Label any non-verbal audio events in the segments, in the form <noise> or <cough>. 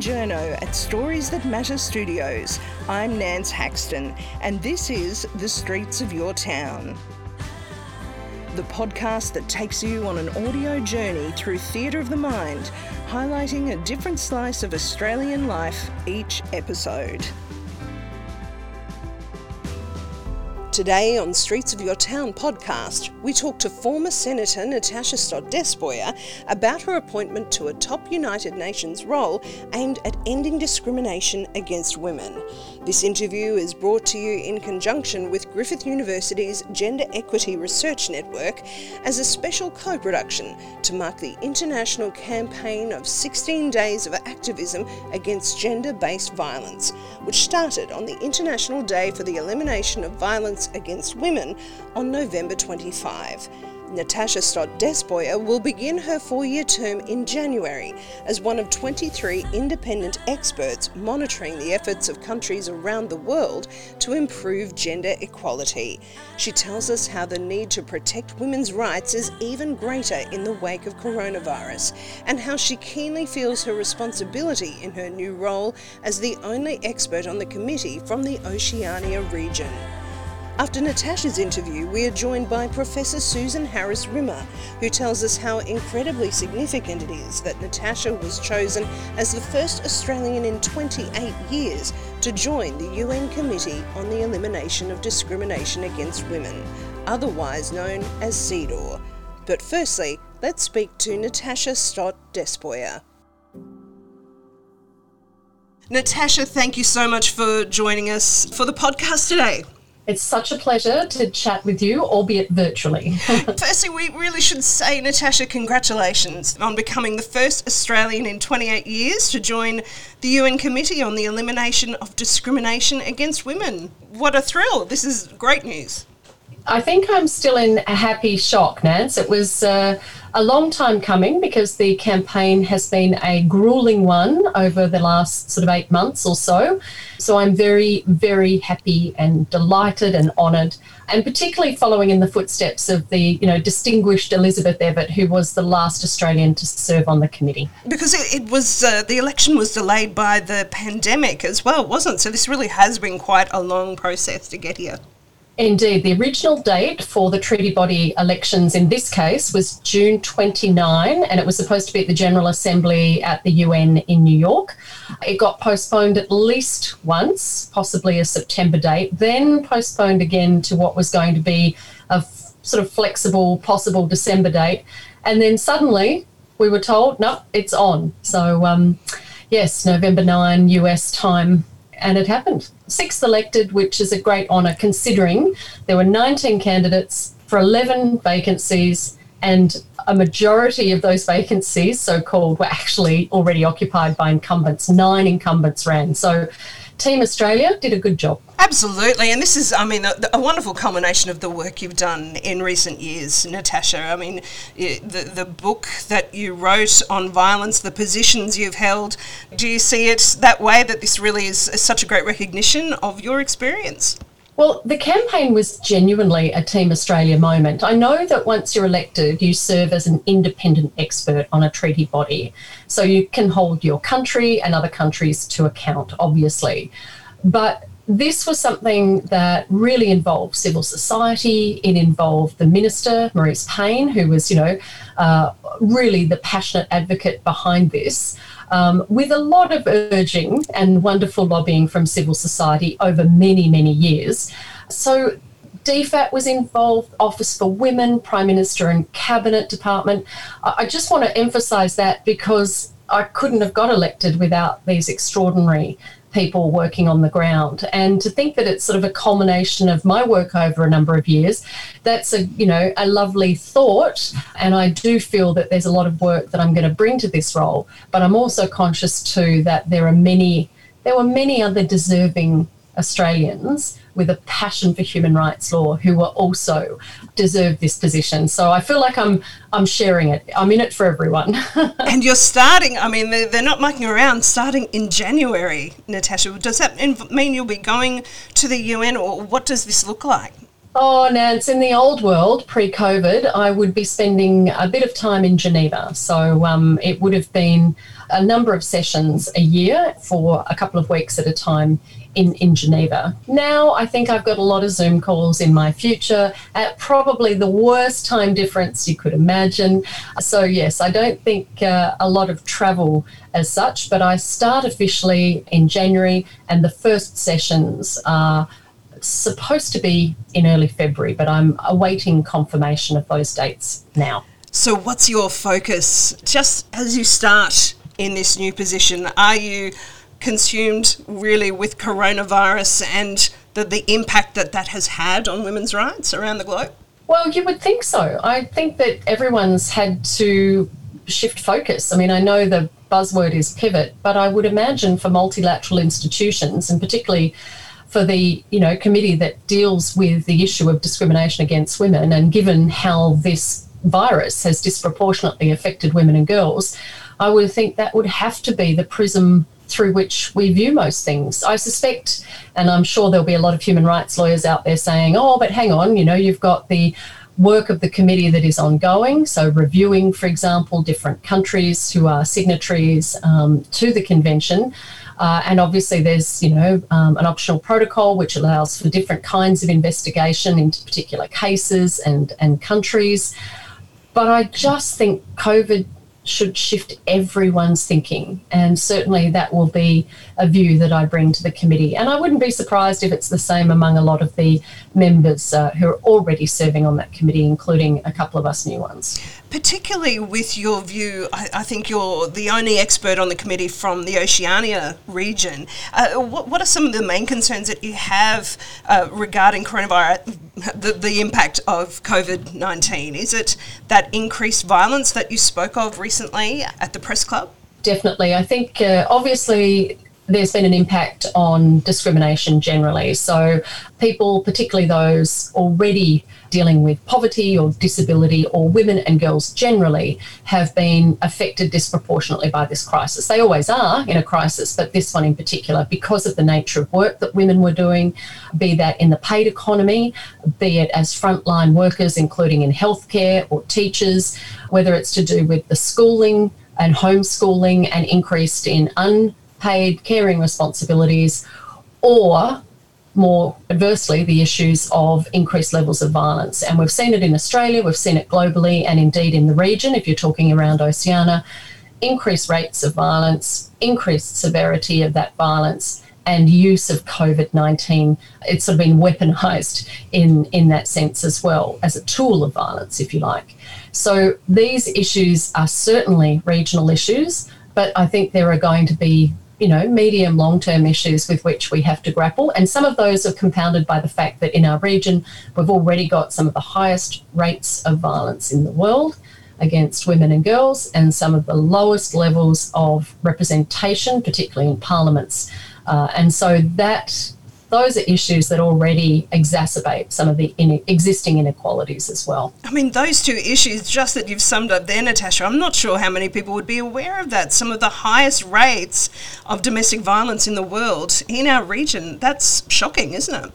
journo at Stories That Matter Studios. I'm Nance Haxton, and this is The Streets of Your Town. The podcast that takes you on an audio journey through theatre of the mind, highlighting a different slice of Australian life each episode. Today on Streets of Your Town podcast, we talk to former Senator Natasha Stott Despoja about her appointment to a top United Nations role aimed at ending discrimination against women. This interview is brought to you in conjunction with Griffith University's Gender Equity Research Network as a special co production to mark the international campaign of 16 Days of Activism Against Gender Based Violence, which started on the International Day for the Elimination of Violence Against Women on November 25. Natasha Stott Despoja will begin her four year term in January as one of 23 independent experts monitoring the efforts of countries around the world to improve gender equality. She tells us how the need to protect women's rights is even greater in the wake of coronavirus and how she keenly feels her responsibility in her new role as the only expert on the committee from the Oceania region. After Natasha's interview, we are joined by Professor Susan Harris Rimmer, who tells us how incredibly significant it is that Natasha was chosen as the first Australian in 28 years to join the UN Committee on the Elimination of Discrimination Against Women, otherwise known as CEDAW. But firstly, let's speak to Natasha Stott Despoja. Natasha, thank you so much for joining us for the podcast today. It's such a pleasure to chat with you, albeit virtually. <laughs> Firstly, we really should say, Natasha, congratulations on becoming the first Australian in 28 years to join the UN Committee on the Elimination of Discrimination Against Women. What a thrill! This is great news. I think I'm still in a happy shock, Nance. It was uh, a long time coming because the campaign has been a grueling one over the last sort of eight months or so. So I'm very, very happy and delighted and honoured, and particularly following in the footsteps of the, you know, distinguished Elizabeth Evatt, who was the last Australian to serve on the committee. Because it, it was uh, the election was delayed by the pandemic as well, wasn't? So this really has been quite a long process to get here. Indeed, the original date for the treaty body elections in this case was June 29, and it was supposed to be at the General Assembly at the UN in New York. It got postponed at least once, possibly a September date, then postponed again to what was going to be a f- sort of flexible, possible December date. And then suddenly we were told, no, it's on. So, um, yes, November 9 US time and it happened. Sixth elected, which is a great honour considering there were 19 candidates for 11 vacancies, and a majority of those vacancies, so called, were actually already occupied by incumbents. Nine incumbents ran. So Team Australia did a good job. Absolutely, and this is, I mean, a, a, wonderful culmination of the work you've done in recent years, Natasha. I mean, the the book that you wrote on violence, the positions you've held. Do you see it that way? That this really is such a great recognition of your experience? Well, the campaign was genuinely a Team Australia moment. I know that once you're elected, you serve as an independent expert on a treaty body. So you can hold your country and other countries to account, obviously. But this was something that really involved civil society. It involved the minister, Marise Payne, who was, you know, uh, really the passionate advocate behind this um, with a lot of urging and wonderful lobbying from civil society over many, many years. So DFAT was involved, Office for Women, Prime Minister and Cabinet Department. I just want to emphasise that because I couldn't have got elected without these extraordinary people working on the ground. And to think that it's sort of a culmination of my work over a number of years, that's a you know a lovely thought. And I do feel that there's a lot of work that I'm going to bring to this role. But I'm also conscious too that there are many there were many other deserving Australians with a passion for human rights law who are also deserve this position. So I feel like I'm I'm sharing it. I'm in it for everyone. <laughs> and you're starting. I mean, they're, they're not mucking around. Starting in January, Natasha. Does that mean you'll be going to the UN, or what does this look like? Oh, Nance, in the old world, pre COVID, I would be spending a bit of time in Geneva. So um, it would have been a number of sessions a year for a couple of weeks at a time in, in Geneva. Now I think I've got a lot of Zoom calls in my future at probably the worst time difference you could imagine. So, yes, I don't think uh, a lot of travel as such, but I start officially in January and the first sessions are supposed to be in early February, but I'm awaiting confirmation of those dates now. So, what's your focus just as you start in this new position? Are you consumed really with coronavirus and the, the impact that that has had on women's rights around the globe? Well, you would think so. I think that everyone's had to shift focus. I mean, I know the buzzword is pivot, but I would imagine for multilateral institutions and particularly for the you know committee that deals with the issue of discrimination against women and given how this virus has disproportionately affected women and girls i would think that would have to be the prism through which we view most things i suspect and i'm sure there'll be a lot of human rights lawyers out there saying oh but hang on you know you've got the work of the committee that is ongoing. So, reviewing, for example, different countries who are signatories um, to the convention. Uh, and obviously, there's you know um, an optional protocol which allows for different kinds of investigation into particular cases and and countries. But I just think COVID should shift everyone's thinking. And certainly that will be a view that I bring to the committee. And I wouldn't be surprised if it's the same among a lot of the members uh, who are already serving on that committee, including a couple of us new ones. Particularly with your view, I, I think you're the only expert on the committee from the Oceania region. Uh, what, what, are some of the main concerns that you have uh, regarding coronavirus, <laughs> the, the impact of COVID 19? Is it that increased violence that you spoke of recently at the press club? Definitely. I think uh, obviously there's been an impact on discrimination generally. So, people, particularly those already dealing with poverty or disability, or women and girls generally, have been affected disproportionately by this crisis. They always are in a crisis, but this one in particular, because of the nature of work that women were doing, be that in the paid economy, be it as frontline workers, including in healthcare or teachers, whether it's to do with the schooling and homeschooling and increased in unpaid caring responsibilities, or more adversely, the issues of increased levels of violence. And we've seen it in Australia, we've seen it globally, and indeed in the region, if you're talking around Oceania, increased rates of violence, increased severity of that violence. And use of COVID 19, it's sort of been weaponized in, in that sense as well, as a tool of violence, if you like. So these issues are certainly regional issues, but I think there are going to be you know, medium long term issues with which we have to grapple. And some of those are compounded by the fact that in our region, we've already got some of the highest rates of violence in the world against women and girls, and some of the lowest levels of representation, particularly in parliaments. Uh, and so that those are issues that already exacerbate some of the in- existing inequalities as well. I mean, those two issues, just that you've summed up there, Natasha, I'm not sure how many people would be aware of that. Some of the highest rates of domestic violence in the world in our region. That's shocking, isn't it?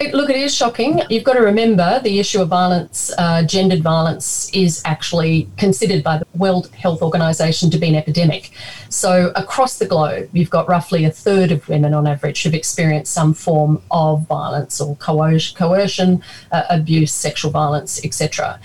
Look, it is shocking. You've got to remember the issue of violence, uh, gendered violence, is actually considered by the World Health Organization to be an epidemic. So, across the globe, you've got roughly a third of women on average who've experienced some form of violence or coercion, uh, abuse, sexual violence, etc.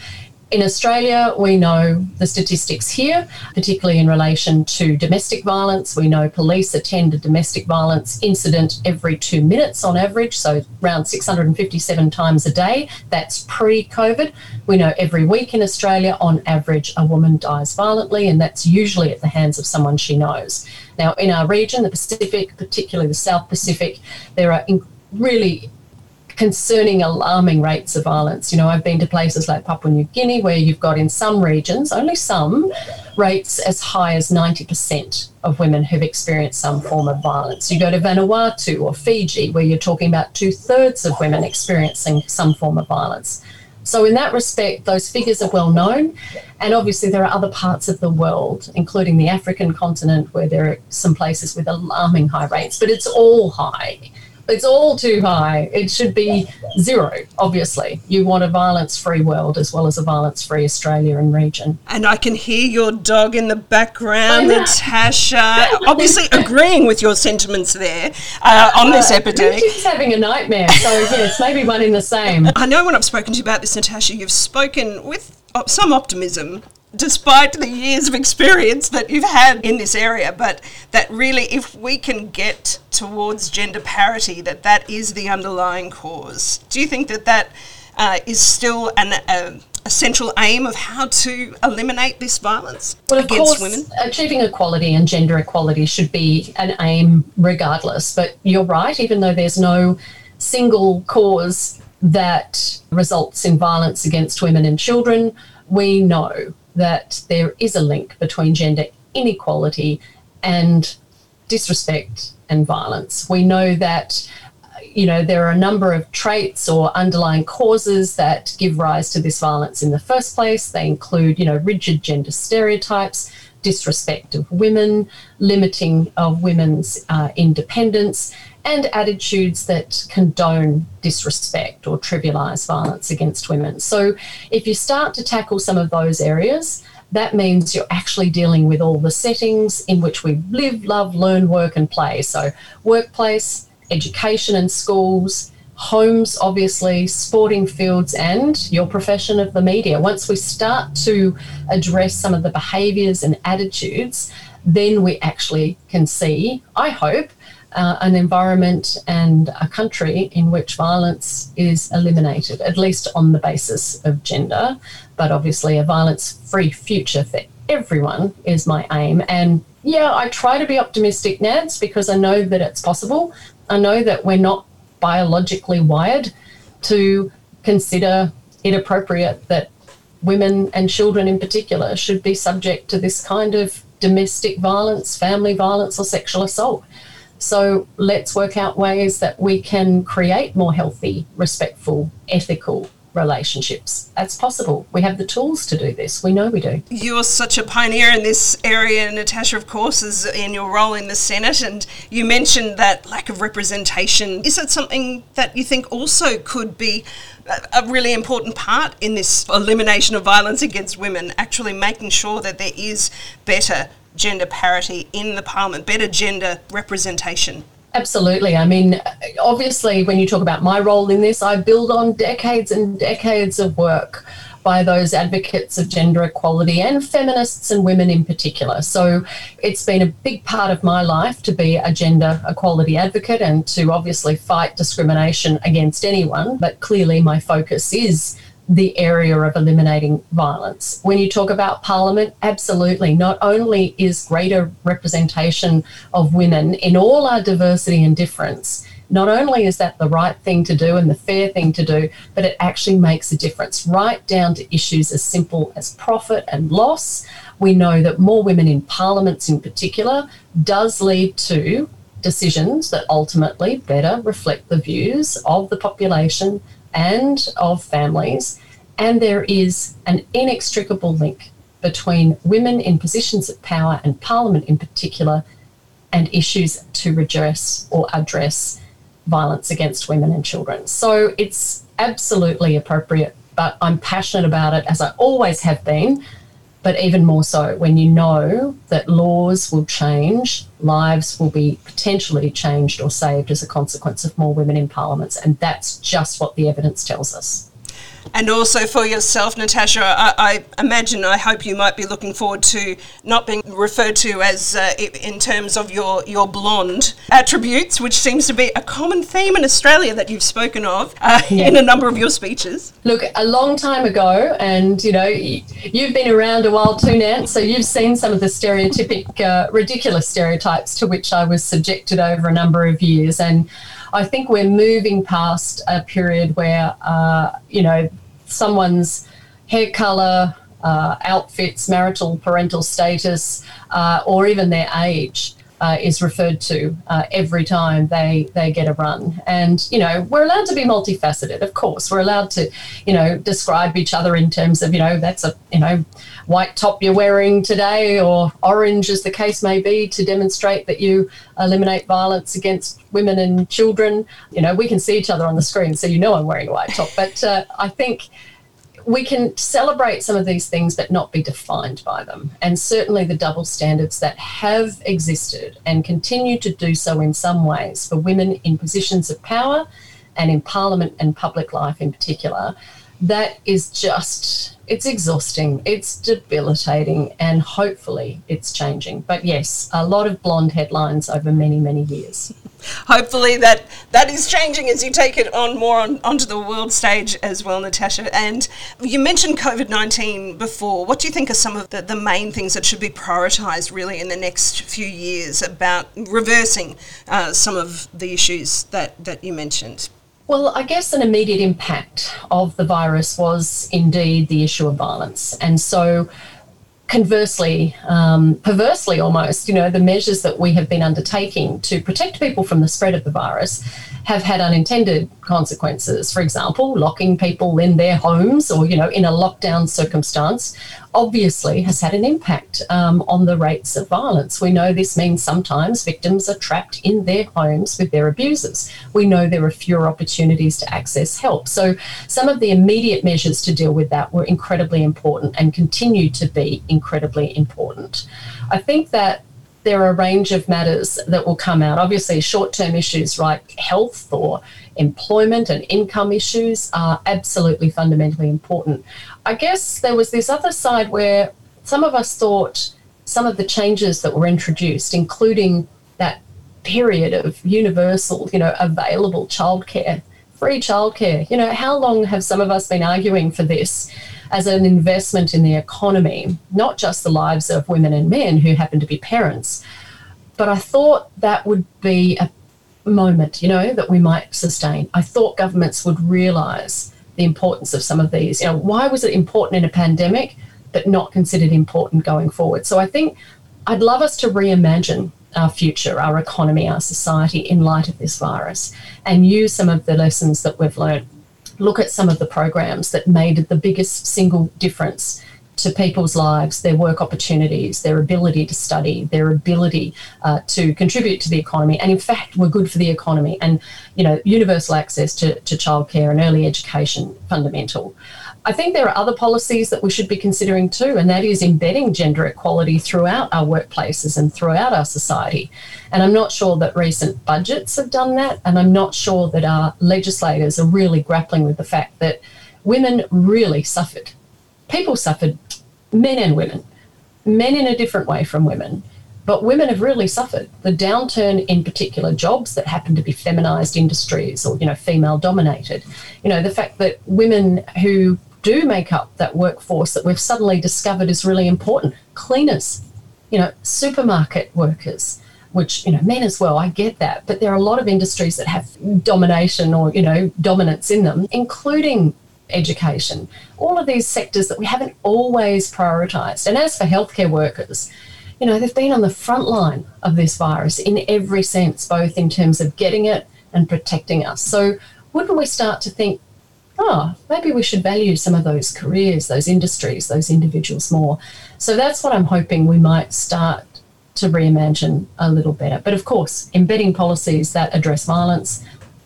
In Australia, we know the statistics here, particularly in relation to domestic violence. We know police attend a domestic violence incident every two minutes on average, so around 657 times a day. That's pre COVID. We know every week in Australia, on average, a woman dies violently, and that's usually at the hands of someone she knows. Now, in our region, the Pacific, particularly the South Pacific, there are really concerning, alarming rates of violence. You know, I've been to places like Papua New Guinea where you've got in some regions, only some, rates as high as 90% of women who've experienced some form of violence. You go to Vanuatu or Fiji where you're talking about two thirds of women experiencing some form of violence. So, in that respect, those figures are well known. And obviously, there are other parts of the world, including the African continent, where there are some places with alarming high rates, but it's all high It's all too high. It should be zero, obviously. You want a violence free world as well as a violence free Australia and region. And I can hear your dog in the background, Natasha, obviously <laughs> agreeing with your sentiments there uh, on this uh, epidemic. She's having a nightmare, so yes, maybe one in the same. I know when I've spoken to you about this, Natasha, you've spoken with some optimism despite the years of experience that you've had in this area but that really if we can get towards gender parity that that is the underlying cause do you think that that uh, is still an, uh, a central aim of how to eliminate this violence well, against course, women? Achieving equality and gender equality should be an aim regardless. But you're right, even though there's no single cause that results in violence against women and children, we know that there is a link between gender inequality and disrespect and violence. We know that you know there are a number of traits or underlying causes that give rise to this violence in the first place. They include you know rigid gender stereotypes, disrespect of women, limiting of women's uh, independence, and attitudes that condone disrespect or trivialize violence against women. So, if you start to tackle some of those areas, that means you're actually dealing with all the settings in which we live, love, learn, work, and play. So, workplace, education and schools, homes, obviously, sporting fields, and your profession of the media. Once we start to address some of the behaviours and attitudes, then we actually can see, I hope, uh, an environment and a country in which violence is eliminated, at least on the basis of gender. But obviously, a violence free future for everyone is my aim. And yeah, I try to be optimistic, Nads, because I know that it's possible. I know that we're not biologically wired to consider it appropriate that women and children in particular should be subject to this kind of domestic violence, family violence, or sexual assault. So let's work out ways that we can create more healthy, respectful, ethical relationships. That's possible. We have the tools to do this. We know we do. You're such a pioneer in this area, Natasha, of course, is in your role in the Senate. And you mentioned that lack of representation. Is that something that you think also could be a really important part in this elimination of violence against women, actually making sure that there is better gender parity in the parliament, better gender representation? Absolutely. I mean, obviously, when you talk about my role in this, I build on decades and decades of work by those advocates of gender equality and feminists and women in particular. So it's been a big part of my life to be a gender equality advocate and to obviously fight discrimination against anyone. But clearly, my focus is the area of eliminating violence. When you talk about Parliament, absolutely. Not only is greater representation of women in all our diversity and difference, not only is that the right thing to do and the fair thing to do, but it actually makes a difference right down to issues as simple as profit and loss. We know that more women in parliaments, in particular, does lead to decisions that ultimately better reflect the views of the population and of families. And there is an inextricable link between women in positions of power and Parliament in particular and issues to redress or address violence against women and children. So it's absolutely appropriate, but I'm passionate about it as I always have been. But even more so when you know that laws will change, lives will be potentially changed or saved as a consequence of more women in parliaments. And that's just what the evidence tells us. And also for yourself, Natasha, I, I, imagine, I hope you might be looking forward to not being referred to as, uh, in terms of your, your blonde attributes, which seems to be a common theme in Australia that you've spoken of uh, <laughs> yeah. in a number of your speeches. Look, a long time ago, and you know, you've been around a while too, Nance, so you've seen some of the stereotypic, uh, ridiculous stereotypes to which I was subjected over a number of years. And I think we're moving past a period where, uh, you know, someone's hair color, uh, outfits, marital, parental status, uh, or even their age uh, is referred to uh, every time they they get a run. And you know, we're allowed to be multifaceted. Of course, we're allowed to, you know, describe each other in terms of you know that's a you know white top you're wearing today or orange, as the case may be, to demonstrate that you eliminate violence against women and children. You know, we can see each other on the screen, so you know I'm wearing a white top. But uh, I think we can celebrate some of these things but not be defined by them. And certainly the double standards that have existed and continue to do so in some ways for women in positions of power and in parliament and public life in particular, that is just, it's exhausting, it's debilitating, and hopefully it's changing. But yes, a lot of blonde headlines over many, many years hopefully that that is changing as you take it on more on, onto the world stage as well, Natasha. And you mentioned COVID 19 before. What do you think are some of the, the main things that should be prioritised really in the next few years about reversing uh, some of the issues that, that you mentioned? Well, I guess an immediate impact of the virus was indeed the issue of violence. And so conversely, um, perversely almost, you know, the measures that we have been undertaking to protect people from the spread of the virus have had unintended consequences. For example, locking people in their homes or, you know, in a lockdown circumstance obviously has had an impact um, on the rates of violence. We know this means sometimes victims are trapped in their homes with their abusers. We know there are fewer opportunities to access help. So some of the immediate measures to deal with that were incredibly important and continue to be incredibly important. I think that there are a range of matters that will come out. Obviously, short term issues like health or employment and income issues are absolutely fundamentally important. I guess there was this other side where some of us thought some of the changes that were introduced, including that period of universal, you know, available childcare, free childcare. You know, how long have some of us been arguing for this? as an investment in the economy, not just the lives of women and men who happen to be parents. But I thought that would be a moment, you know, that we might sustain. I thought governments would realise the importance of some of these. You know, why was it important in a pandemic, but not considered important going forward? So I think I'd love us to reimagine our future, our economy, our society in light of this virus and use some of the lessons that we've learned look at some of the programs that made the biggest single difference to people's lives, their work opportunities, their ability to study, their ability uh, to contribute to the economy, and in fact we're good for the economy. And you know, universal access to, to childcare and early education fundamental. I think there are other policies that we should be considering too, and that is embedding gender equality throughout our workplaces and throughout our society. And I'm not sure that recent budgets have done that, and I'm not sure that our legislators are really grappling with the fact that women really suffered. People suffered, men and women, men in a different way from women. But women have really suffered. The downturn in particular jobs that happen to be feminized industries or, you know, female dominated. You know, the fact that women who do make up that workforce that we've suddenly discovered is really important. Cleaners, you know, supermarket workers, which, you know, men as well, I get that. But there are a lot of industries that have domination or, you know, dominance in them, including education, all of these sectors that we haven't always prioritised. And as for healthcare workers, you know, they've been on the front line of this virus in every sense, both in terms of getting it and protecting us. So, wouldn't we start to think oh, maybe we should value some of those careers, those industries, those individuals more. So that's what I'm hoping we might start to reimagine a little better. But of course, embedding policies that address violence,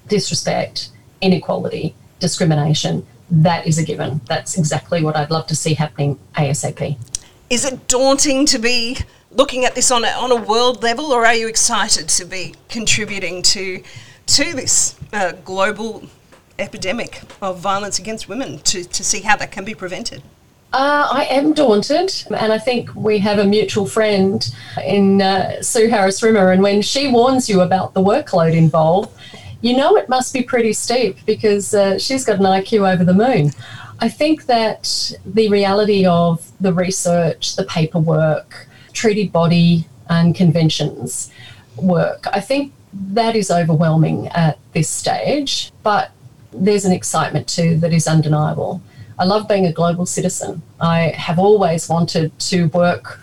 disrespect, inequality, discrimination, that is a given. That's exactly what I'd love to see happening ASAP. Is it daunting to be looking at this on a, on a world level, or are you excited to be contributing to to this uh, global epidemic of violence against women to, to see how that can be prevented? Uh, I am daunted, and I think we have a mutual friend in uh, Sue Harris Rimmer. And when she warns you about the workload involved, you know it must be pretty steep because uh, she's got an IQ over the moon. I think that the reality of the research, the paperwork, treaty body, and conventions work, I think that is overwhelming at this stage. But there's an excitement too that is undeniable. I love being a global citizen. I have always wanted to work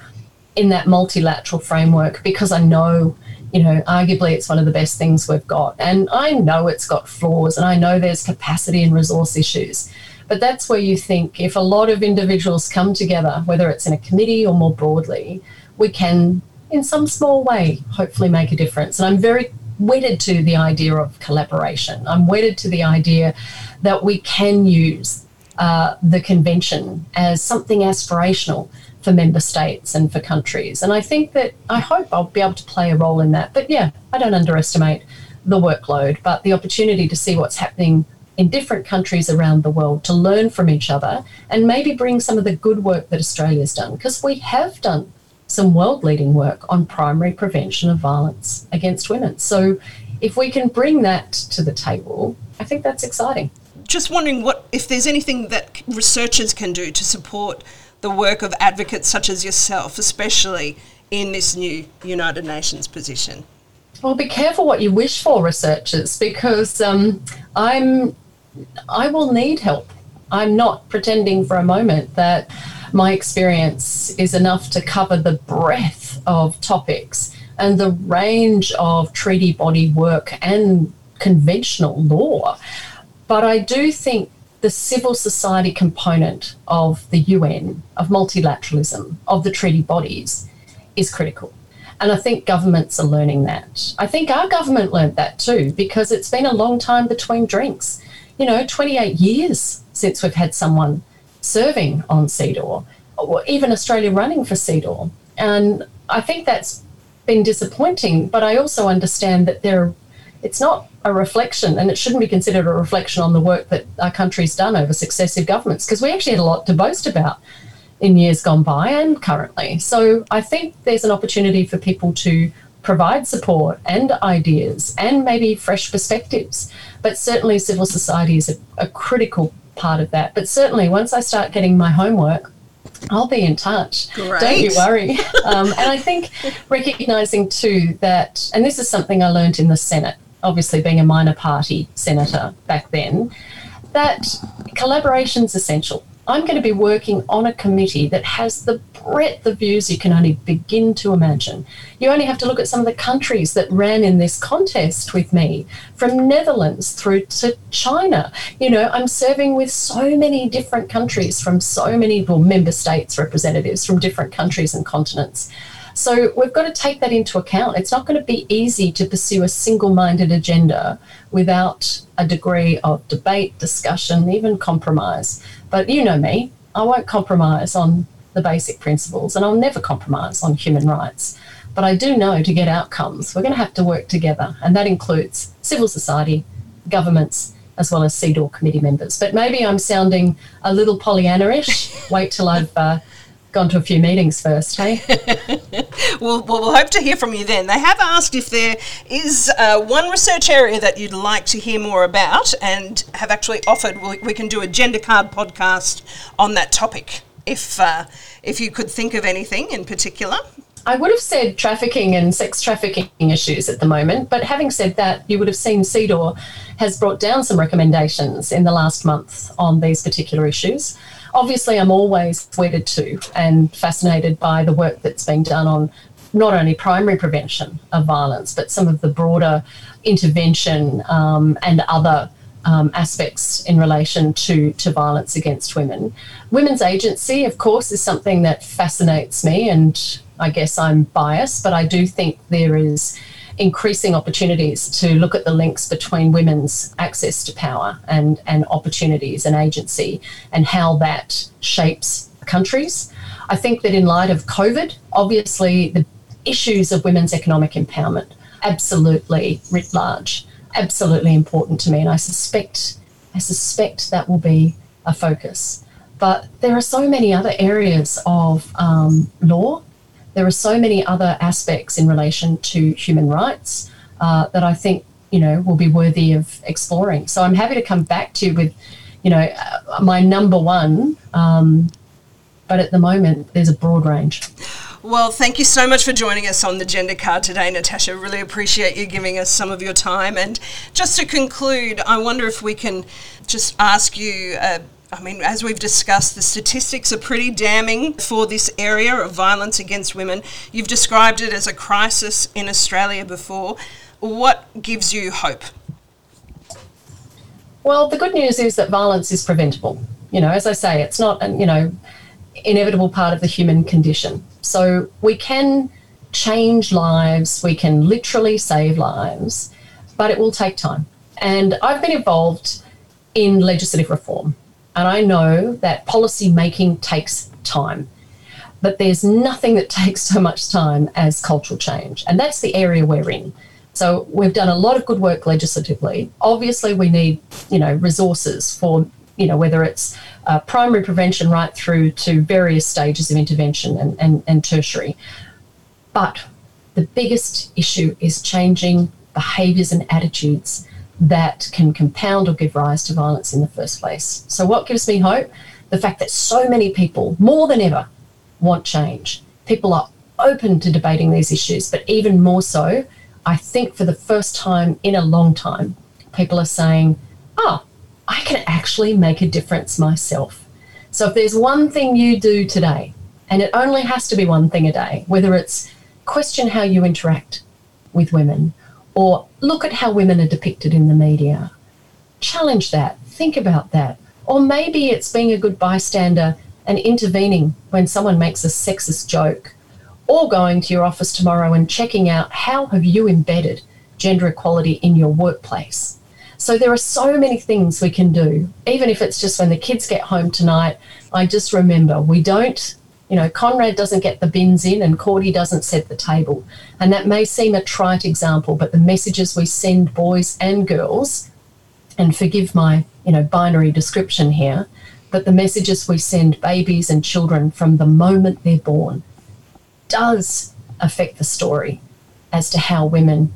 in that multilateral framework because I know, you know, arguably it's one of the best things we've got. And I know it's got flaws and I know there's capacity and resource issues. But that's where you think if a lot of individuals come together, whether it's in a committee or more broadly, we can, in some small way, hopefully make a difference. And I'm very wedded to the idea of collaboration. I'm wedded to the idea that we can use uh, the convention as something aspirational for member states and for countries. And I think that I hope I'll be able to play a role in that. But yeah, I don't underestimate the workload, but the opportunity to see what's happening in different countries around the world to learn from each other and maybe bring some of the good work that Australia's done because we have done some world leading work on primary prevention of violence against women. So if we can bring that to the table, I think that's exciting. Just wondering what if there's anything that researchers can do to support the work of advocates such as yourself, especially in this new United Nations position. Well, be careful what you wish for, researchers, because um, I'm I will need help. I'm not pretending for a moment that my experience is enough to cover the breadth of topics and the range of treaty body work and conventional law. But I do think the civil society component of the UN, of multilateralism, of the treaty bodies is critical. And I think governments are learning that. I think our government learned that too, because it's been a long time between drinks. You know, 28 years since we've had someone serving on CEDAW, or even Australia running for CEDAW. And I think that's been disappointing, but I also understand that there it's not a reflection, and it shouldn't be considered a reflection on the work that our country's done over successive governments, because we actually had a lot to boast about in years gone by and currently. So I think there's an opportunity for people to provide support and ideas and maybe fresh perspectives. But certainly, civil society is a, a critical part of that. But certainly, once I start getting my homework, I'll be in touch. Great. Don't you worry. <laughs> um, and I think <laughs> recognizing too that, and this is something I learned in the Senate, obviously being a minor party senator back then, that collaboration is essential. I'm going to be working on a committee that has the breadth of views you can only begin to imagine. You only have to look at some of the countries that ran in this contest with me, from Netherlands through to China. You know, I'm serving with so many different countries from so many well, member states representatives from different countries and continents. So we've got to take that into account. It's not going to be easy to pursue a single minded agenda without a degree of debate, discussion, even compromise. But you know me, I won't compromise on the basic principles and I'll never compromise on human rights. But I do know to get outcomes, we're going to have to work together, and that includes civil society, governments, as well as CEDAW committee members. But maybe I'm sounding a little Pollyanna-ish. <laughs> Wait till I've uh, gone to a few meetings first, hey? <laughs> well, well, we'll hope to hear from you then. They have asked if there is uh, one research area that you'd like to hear more about and have actually offered we, we can do a gender card podcast on that topic if, uh, if you could think of anything in particular. I would have said trafficking and sex trafficking issues at the moment, but having said that, you would have seen CEDAW has brought down some recommendations in the last month on these particular issues obviously I'm always wedded to and fascinated by the work that's being done on not only primary prevention of violence, but some of the broader intervention um, and other um, aspects in relation to, to violence against women. Women's agency, of course, is something that fascinates me, and I guess I'm biased, but I do think there is increasing opportunities to look at the links between women's access to power and, and opportunities and agency and how that shapes countries. I think that in light of COVID, obviously the issues of women's economic empowerment absolutely writ large, absolutely important to me, and I suspect I suspect that will be a focus. But there are so many other areas of um, law there are so many other aspects in relation to human rights uh, that I think you know will be worthy of exploring. So I'm happy to come back to you with you know uh, my number one, um, but at the moment there's a broad range. Well, thank you so much for joining us on the Gender Card today, Natasha. Really appreciate you giving us some of your time. And just to conclude, I wonder if we can just ask you. Uh, I mean, as we've discussed, the statistics are pretty damning for this area of violence against women. You've described it as a crisis in Australia before. What gives you hope? Well, the good news is that violence is preventable. You know, as I say, it's not an, you know, inevitable part of the human condition. So we can change lives, we can literally save lives, but it will take time. And I've been involved in legislative reform, and I know that policy making takes time. But there's nothing that <laughs> takes so much time as cultural change, and that's the area we're in. So we've done a lot of good work legislatively. Obviously, we need you know resources for you know whether it's uh, primary prevention right through to various stages of intervention and, and, and tertiary. But the biggest issue is changing behaviours and attitudes that can compound or give rise to violence in the first place. So, what gives me hope? The fact that so many people, more than ever, want change. People are open to debating these issues, but even more so, I think for the first time in a long time, people are saying, oh, I can actually make a difference myself. So if there's one thing you do today, and it only has to be one thing a day, whether it's question how you interact with women or look at how women are depicted in the media, challenge that, think about that. Or maybe it's being a good bystander and intervening when someone makes a sexist joke or going to your office tomorrow and checking out how have you embedded gender equality in your workplace. So there are so many things we can do, even if it's just when the kids get home tonight. I just remember we don't, you know, Conrad doesn't get the bins in and Cordy doesn't set the table. And that may seem a trite example, but the messages we send boys and girls, and forgive my, you know, binary description here, but the messages we send babies and children from the moment they're born does affect the story as to how women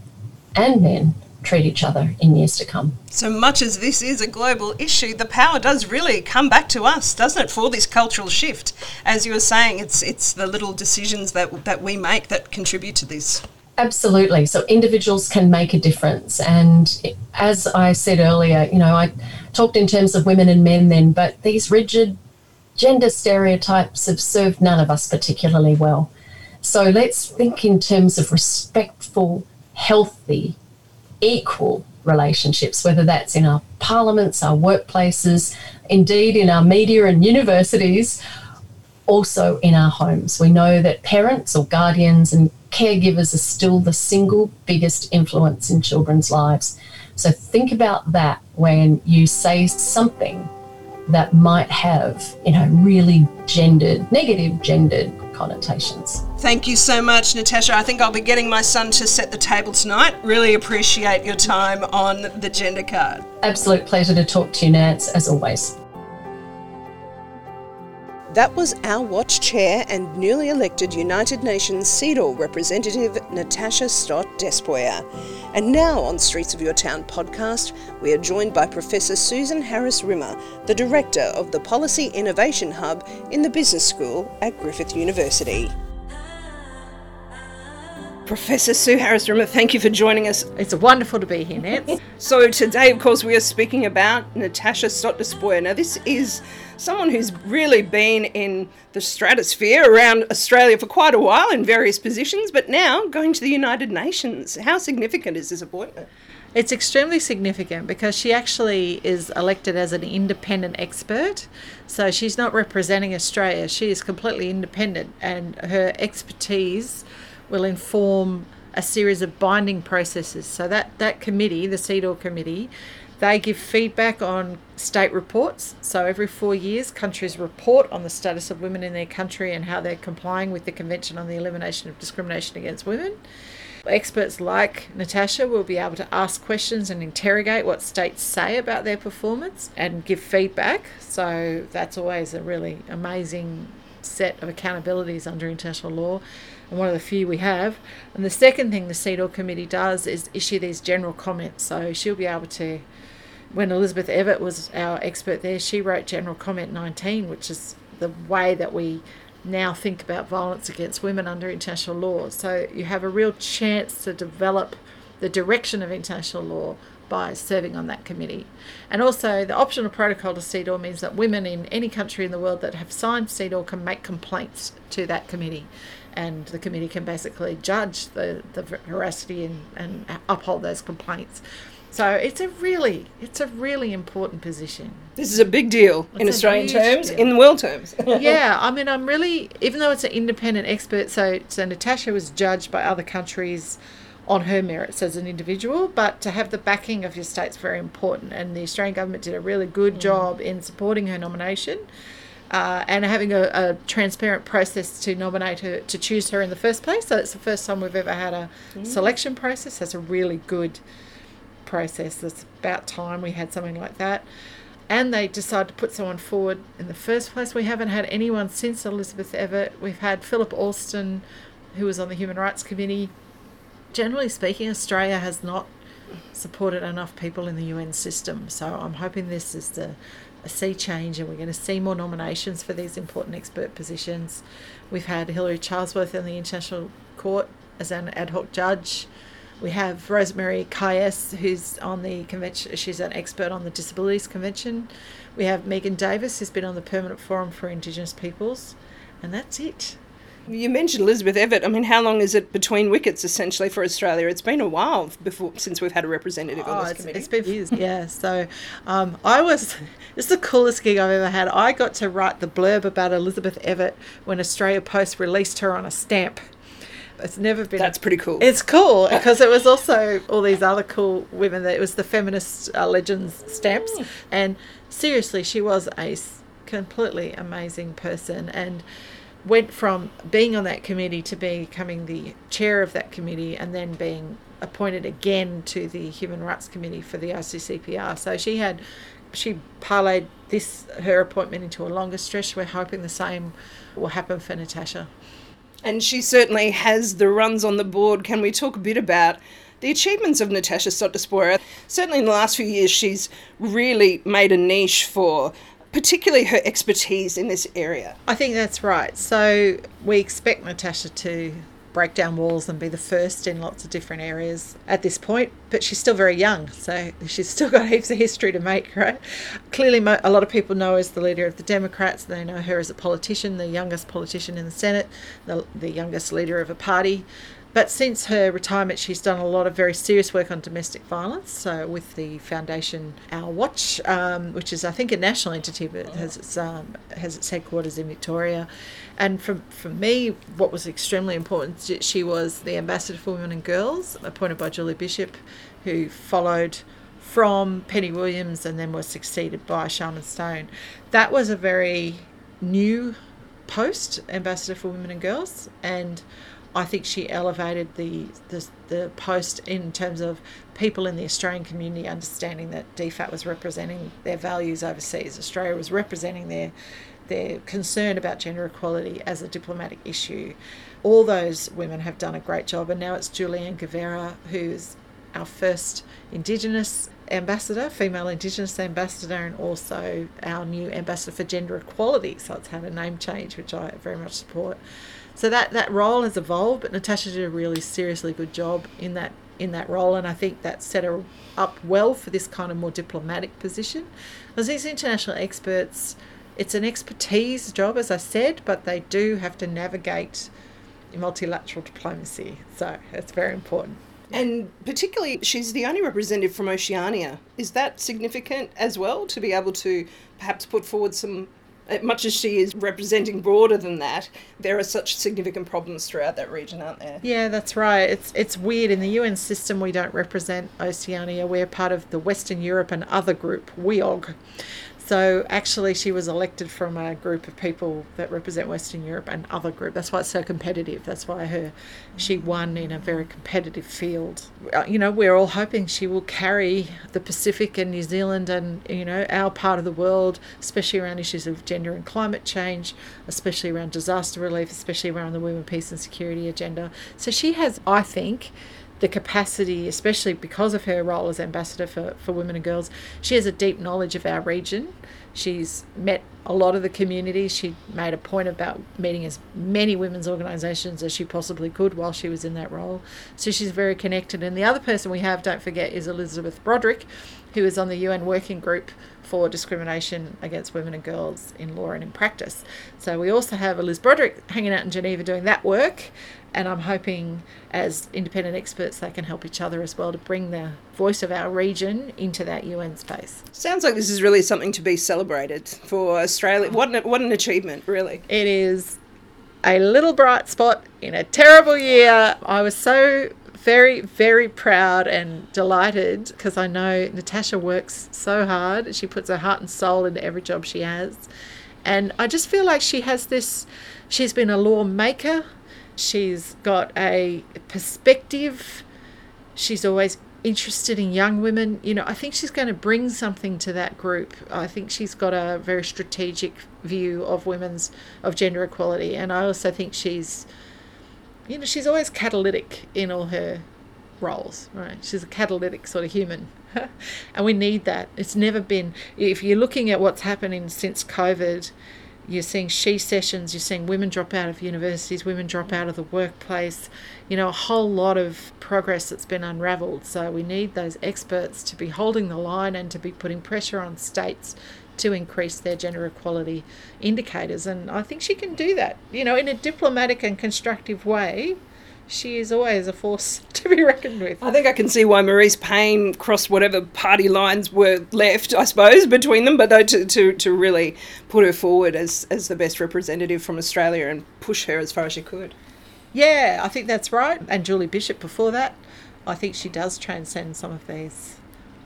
and men treat each other in years to come. So much as this is a global issue, the power does really come back to us, doesn't it, for this cultural shift? As you were saying, it's it's the little decisions that that we make that contribute to this. Absolutely. So individuals can make a difference. And as I said earlier, you know, I talked in terms of women and men then, but these rigid gender stereotypes have served none of us particularly well. So let's think in terms of respectful, healthy, equal relationships, whether that's in our parliaments, our workplaces, indeed in our media and universities, also in our homes. We know that parents or guardians and caregivers are still the single biggest influence in children's lives. So think about that when you say something that might have, you know, really gendered, negative gendered connotations. Thank you so much, Natasha. I think I'll be getting my son to set the table tonight. Really appreciate your time on the gender card. Absolute pleasure to talk to you, Nance, as always. That was Our Watch Chair and newly elected United Nations CEDAW representative Natasha Stott Despoja. And now on Streets of Your Town podcast, we are joined by Professor Susan Harris Rimmer, the Director of the Policy Innovation Hub in the Business School at Griffith University. Professor Sue Harris Rimmer, thank you for joining us. It's wonderful to be here, Nance. <laughs> so, today, of course, we are speaking about Natasha Stott Despoja. Now, this is someone who's really been in the stratosphere around Australia for quite a while in various positions, but now going to the United Nations. How significant is this appointment? It's extremely significant because she actually is elected as an independent expert. So she's not representing Australia, she is completely independent, and her expertise will inform a series of binding processes. So that, that committee, the CEDAW committee, they give feedback on state reports. So every four years, countries report on the status of women in their country and how they're complying with the Convention on the Elimination of Discrimination Against Women. Experts like Natasha will be able to ask questions and interrogate what states say about their performance and give feedback. So that's always a really amazing set of accountabilities under international law and one of the few we have. And the second thing the CEDAW committee does is issue these general comments. So she'll be able to when Elizabeth Evatt was our expert there, she wrote General Comment 19, which is the way that we now think about violence against women under international law. So you have a real chance to develop the direction of international law by serving on that committee. And also, the optional protocol to CEDAW means that women in any country in the world that have signed CEDAW can make complaints to that committee. And the committee can basically judge the, the veracity and, and uphold those complaints. So it's a really, it's a really important position. This is a big deal It's in Australian terms, deal. in world terms. <laughs> yeah, I mean, I'm really, even though it's an independent expert, so, so Natasha was judged by other countries on her merits as an individual, but to have the backing of your state's very important. And the Australian government did a really good job in supporting her nomination. Uh, and having a, a transparent process to nominate her, to choose her in the first place. So it's the first time we've ever had a selection process. That's a really good process. It's about time we had something like that. And they decided to put someone forward in the first place. We haven't had anyone since Elizabeth Evatt. We've had Philip Alston, who was on the Human Rights Committee. Generally speaking, Australia has not supported enough people in the UN system. So I'm hoping this is the a sea change and we're going to see more nominations for these important expert positions. We've had Hilary Charlesworth in the International Court as an ad hoc judge. We have Rosemary Kayess, who's on the convention. She's an expert on the Disabilities Convention. We have Megan Davis, who's been on the Permanent Forum for Indigenous Peoples, and that's it. You mentioned Elizabeth Evatt. I mean, how long is it between wickets essentially for Australia? It's been a while before since we've had a representative on Oh, this it's, committee. it's been years. <laughs> yeah. So, um, I was. <laughs> It's the coolest gig I've ever had. I got to write the blurb about Elizabeth Evatt when Australia Post released her on a stamp. It's never been. That's pretty cool. It's cool because it was also all these other cool women. That it was the feminist uh, legends stamps, and seriously, she was a completely amazing person, and went from being on that committee to becoming the chair of that committee, and then being appointed again to the Human Rights Committee for the ICCPR. So she had, she parlayed this her appointment into a longer stretch. We're hoping the same will happen for Natasha. And she certainly has the runs on the board. Can we talk a bit about the achievements of Natasha Stott Despoja? Certainly in the last few years, she's really made a niche for particularly her expertise in this area. I think that's right. So we expect Natasha to break down walls and be the first in lots of different areas at this point, but she's still very young, so she's still got <laughs> heaps of history to make, right? Clearly, a lot of people know her as the leader of the Democrats. They know her as a politician, the youngest politician in the Senate, the, the youngest leader of a party. But since her retirement, she's done a lot of very serious work on domestic violence. So, with the foundation Our Watch, um, which is, I think, a national entity, but has its um, has its headquarters in Victoria. And for for me, what was extremely important, she was the ambassador for women and girls, appointed by Julie Bishop, who followed from Penny Williams and then was succeeded by Sharman Stone. That was a very new post, ambassador for women and girls, and I think she elevated the, the the post in terms of people in the Australian community understanding that DFAT was representing their values overseas. Australia was representing their their concern about gender equality as a diplomatic issue. All those women have done a great job, and now it's Julie-Ann Guivarra who's our first Indigenous ambassador, female Indigenous ambassador, and also our new ambassador for gender equality. So it's had a name change, which I very much support. So that that role has evolved, but Natasha did a really seriously good job in that in that role, and I think that set her up well for this kind of more diplomatic position. As these international experts, it's an expertise job, as I said, but they do have to navigate multilateral diplomacy. So it's very important. And particularly, she's the only representative from Oceania. Is that significant as well to be able to perhaps put forward some? Uh, Much as she is representing broader than that, there are such significant problems throughout that region, aren't there? Yeah, that's right. It's it's weird in the UN system. We don't represent Oceania. We're part of the Western Europe and other group, WEOG. So actually, she was elected from a group of people that represent Western Europe and other group. That's why it's so competitive. That's why her she won in a very competitive field. Uh, You know, we're all hoping she will carry the Pacific and New Zealand and you know our part of the world, especially around issues of gender and climate change, especially around disaster relief, especially around the women, peace and security agenda. So she has, I think, the capacity, especially because of her role as ambassador for, for women and girls. She has a deep knowledge of our region. She's met a lot of the community. She made a point about meeting as many women's organisations as she possibly could while she was in that role. So she's very connected. And the other person we have, don't forget, is Elizabeth Broderick, who is on the UN Working Group for discrimination against women and girls in law and in practice. So we also have Liz Broderick hanging out in Geneva doing that work, and I'm hoping as independent experts they can help each other as well to bring the voice of our region into that UN space. Sounds like this is really something to be celebrated for Australia. What an, what an achievement, really. It is a little bright spot in a terrible year. I was so very, very proud and delighted because I know Natasha works so hard. She puts her heart and soul into every job she has. And I just feel like she has this, she's been a lawmaker, she's got a perspective, she's always interested in young women. You know, I think she's going to bring something to that group. I think she's got a very strategic view of women's, of gender equality. And I also think she's, you know, she's always catalytic in all her roles, right? She's a catalytic sort of human. <laughs> and we need that. It's never been, if you're looking at what's happening since COVID, you're seeing shecessions, you're seeing women drop out of universities, women drop out of the workplace, you know, a whole lot of progress that's been unraveled. So we need those experts to be holding the line and to be putting pressure on states to increase their gender equality indicators. And I think she can do that, you know, in a diplomatic and constructive way. She is always a force <laughs> to be reckoned with. I think I can see why Marise Payne crossed whatever party lines were left, I suppose, between them, but though to, to, to really put her forward as, as the best representative from Australia and push her as far as she could. Yeah, I think that's right. And Julie Bishop before that, I think she does transcend some of these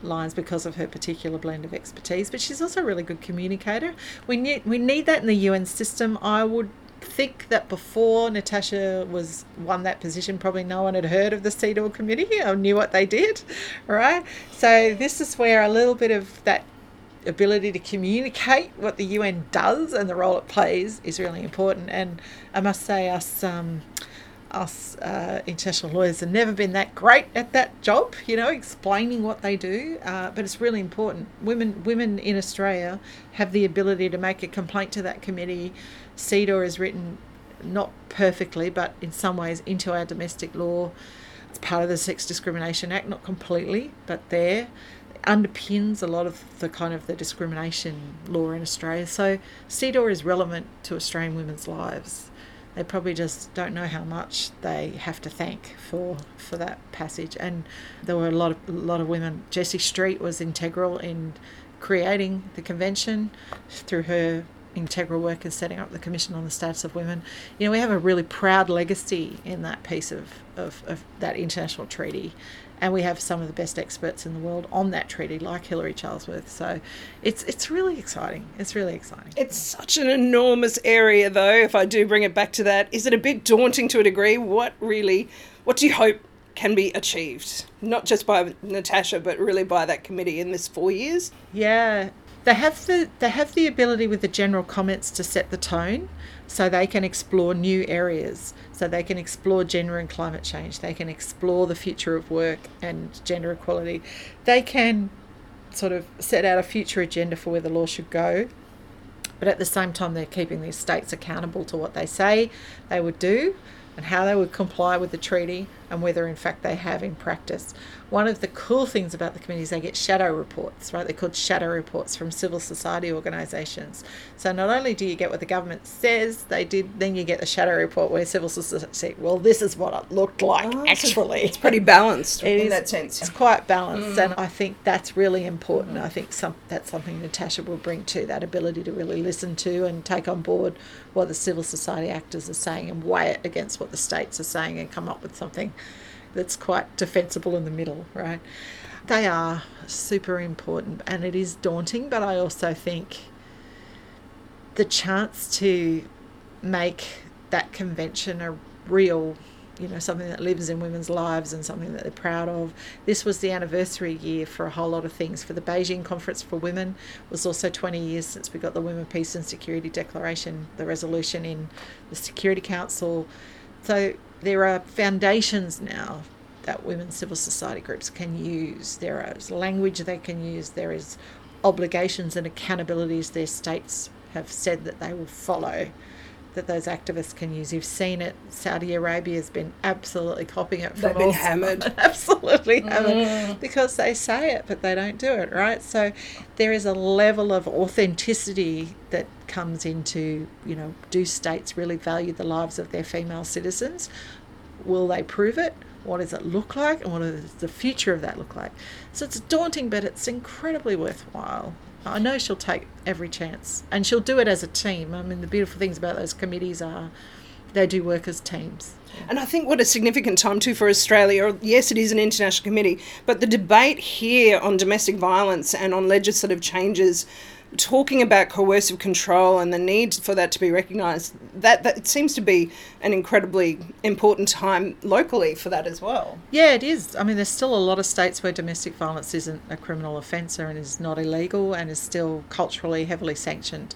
lines because of her particular blend of expertise. But she's also a really good communicator. We need we need that in the UN system. I would think that before Natasha was won that position, probably no one had heard of the CEDAW committee or knew what they did, right? So this is where a little bit of that ability to communicate what the UN does and the role it plays is really important. And I must say, us. Um, us uh, international lawyers have never been that great at that job, you know, explaining what they do. Uh, but it's really important. Women, women in Australia have the ability to make a complaint to that committee. CEDAW is written not perfectly, but in some ways into our domestic law. It's part of the Sex Discrimination Act, not completely, but there underpins a lot of the kind of the discrimination law in Australia. So CEDAW is relevant to Australian women's lives they probably just don't know how much they have to thank for for that passage. And there were a lot of a lot of women. Jessie Street was integral in creating the convention through her integral work in setting up the Commission on the Status of Women. You know, we have a really proud legacy in that piece of, of, of that international treaty and we have some of the best experts in the world on that treaty, like Hilary Charlesworth. So it's it's really exciting. It's really exciting. It's such an enormous area, though. If I do bring it back to that, is it a bit daunting to a degree? What really, what do you hope can be achieved, not just by Natasha, but really by that committee in this four years? Yeah, they have the they have the ability with the general comments to set the tone, so they can explore new areas so they can explore gender and climate change. They can explore the future of work and gender equality. They can sort of set out a future agenda for where the law should go. But at the same time, they're keeping these states accountable to what they say they would do and how they would comply with the treaty and whether in fact they have in practice. One of the cool things about the committee is they get shadow reports, right? They're called shadow reports from civil society organisations. So not only do you get what the government says they did, then you get the shadow report where civil society say, well, this is what it looked like oh, actually. It's pretty balanced <laughs> it in is, that sense. It's quite balanced, mm. and I think that's really important. Mm. I think some that's something Natasha will bring to that ability to really listen to and take on board what the civil society actors are saying and weigh it against what the states are saying and come up with something that's quite defensible in the middle, right? They are super important and it is daunting, but I also think the chance to make that convention a real you know something that lives in women's lives and something that they're proud of. This was the anniversary year for a whole lot of things. For the Beijing Conference for Women it was also 20 years since we got the Women, Peace and Security Declaration, the resolution in the Security Council. So there are foundations now that women's civil society groups can use. There is language they can use. There is obligations and accountabilities their states have said that they will follow that those activists can use. You've seen it. Saudi Arabia has been absolutely copying it. From They've been hammered. <laughs> absolutely hammered mm. because they say it, but they don't do it, right? So there is a level of authenticity that comes into, you know, do states really value the lives of their female citizens? Will they prove it? What does it look like? And what does the future of that look like? So it's daunting, but it's incredibly worthwhile. I know she'll take every chance, and she'll do it as a team. I mean, the beautiful things about those committees are they do work as teams. And I think what a significant time too for Australia. Yes, it is an international committee, but the debate here on domestic violence and on legislative changes talking about coercive control and the need for that to be recognised, that, that it seems to be an incredibly important time locally for that as well. Yeah, it is. I mean, there's still a lot of states where domestic violence isn't a criminal offence and is not illegal and is still culturally heavily sanctioned.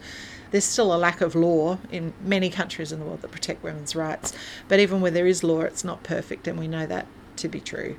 There's still a lack of law in many countries in the world that protect women's rights, but even where there is law, it's not perfect, and we know that to be true.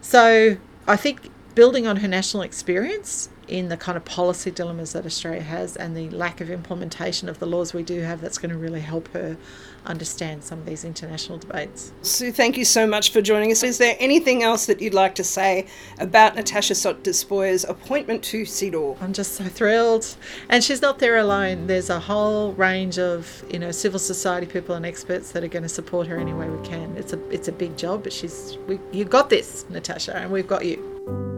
So I think building on her national experience in the kind of policy dilemmas that Australia has and the lack of implementation of the laws we do have, that's going to really help her understand some of these international debates. Sue, thank you so much for joining us. Is there anything else that you'd like to say about Natasha Stott Despoja's appointment to CEDAW? I'm just so thrilled. And she's not there alone. There's a whole range of, you know, civil society people and experts that are going to support her any way we can. It's a it's a big job, but she's we, you got this, Natasha, and we've got you.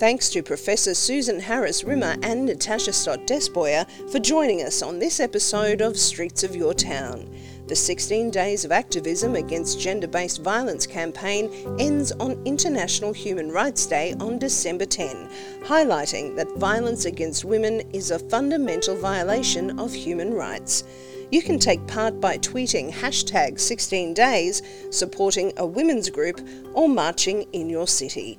Thanks to Professor Susan Harris Rimmer and Natasha Stott Despoja for joining us on this episode of Streets of Your Town. The 16 Days of Activism Against Gender Based Violence campaign ends on International Human Rights Day on December 10, highlighting that violence against women is a fundamental violation of human rights. You can take part by tweeting hashtag 16days, supporting a women's group, or marching in your city.